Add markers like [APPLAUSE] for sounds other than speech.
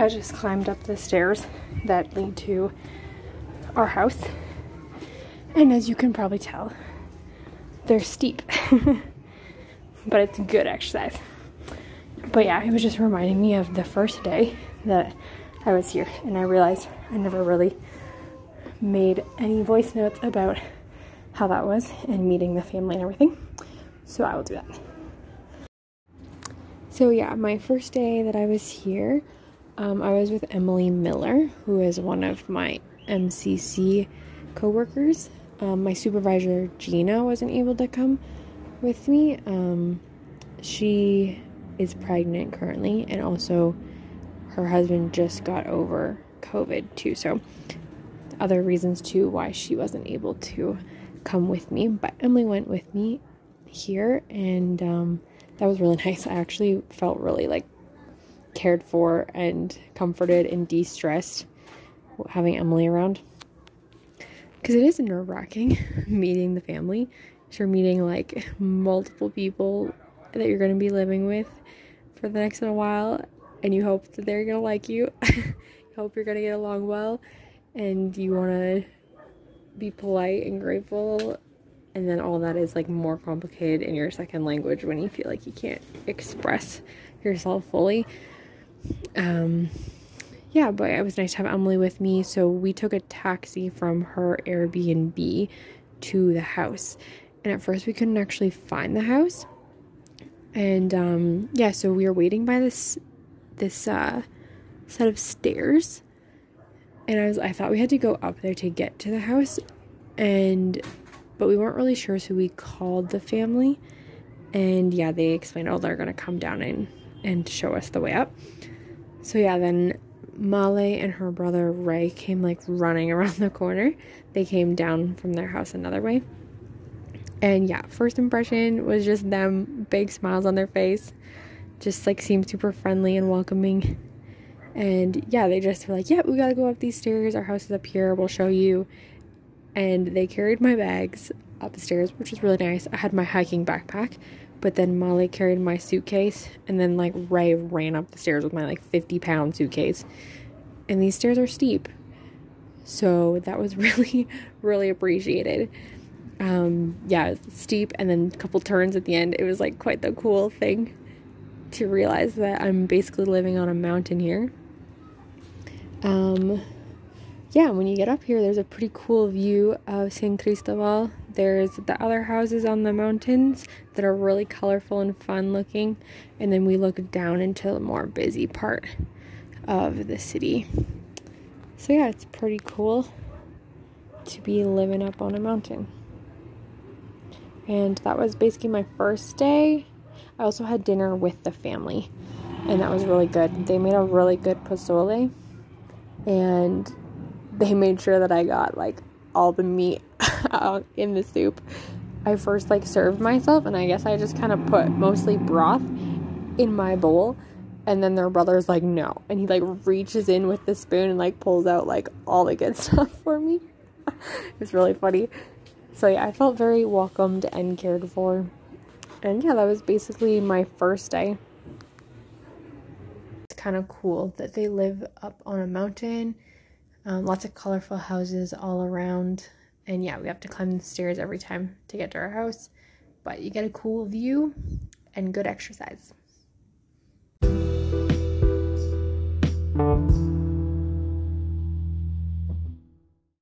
I just climbed up the stairs that lead to our house. And as you can probably tell, they're steep. [LAUGHS] but it's good exercise. But yeah, it was just reminding me of the first day that I was here and I realized I never really made any voice notes about how that was and meeting the family and everything. So I will do that. So yeah, my first day that I was here, um, I was with Emily Miller, who is one of my MCC coworkers. Um, my supervisor Gina wasn't able to come with me. Um, she is pregnant currently, and also her husband just got over COVID too. So other reasons too why she wasn't able to come with me. But Emily went with me here, and um, that was really [LAUGHS] nice. I actually felt really like cared for and comforted and de stressed having Emily around. Because it is nerve wracking [LAUGHS] meeting the family. You're meeting like multiple people that you're going to be living with for the next little while, and you hope that they're going to like you. [LAUGHS] you hope you're going to get along well, and you want to be polite and grateful and then all that is like more complicated in your second language when you feel like you can't express yourself fully um yeah but it was nice to have emily with me. So we took a taxi from her airbnb to the house. And at first we couldn't actually find the house. And um yeah so we were waiting by this this uh set of stairs. And i was i thought we had to go up there to get to the house. And but we weren't really sure, so we called the family. And yeah, they explained, oh, they're gonna come down and, and show us the way up. So yeah, then Male and her brother Ray came like running [LAUGHS] around the corner. They came down from their house another way. And yeah, first impression was just them, big smiles on their face, just like seemed super friendly and welcoming. And yeah, they just were like, yeah, we gotta go up these stairs. Our house is up here. We'll show you and they carried my bags upstairs, which was really nice. I had my hiking backpack, but then Molly carried my suitcase, and then like Ray ran up the stairs with my like 50 pound suitcase. And these stairs are steep, so that was [LAUGHS] really, really appreciated. Um, yeah, steep, and then a couple turns at the end. It was like quite the cool thing to realize that I'm basically living on a mountain here. Um, yeah, when you get up here, there's a pretty cool view of San Cristobal. There's the other houses on the mountains that are really colorful and fun looking. And then we look down into the more busy part of the city. So, yeah, it's pretty cool to be living up on a mountain. And that was basically my first day. I also had dinner with the family, and that was really good. They made a really good pozole. And they made sure that I got like all the meat [LAUGHS] [LAUGHS] in the soup. I first like served myself and I guess I just kind of put mostly broth in my bowl and then their brother's like no and he like reaches in with the spoon and like pulls out like all the good [LAUGHS] stuff for me. [LAUGHS] it's really funny. So yeah, I felt very welcomed and cared for. And yeah, that was basically my first day. It's kind of cool that they live up on a mountain um, lots of colorful houses all around. And yeah, we have to climb the stairs every time to get to our house. But you get a cool view and good exercise.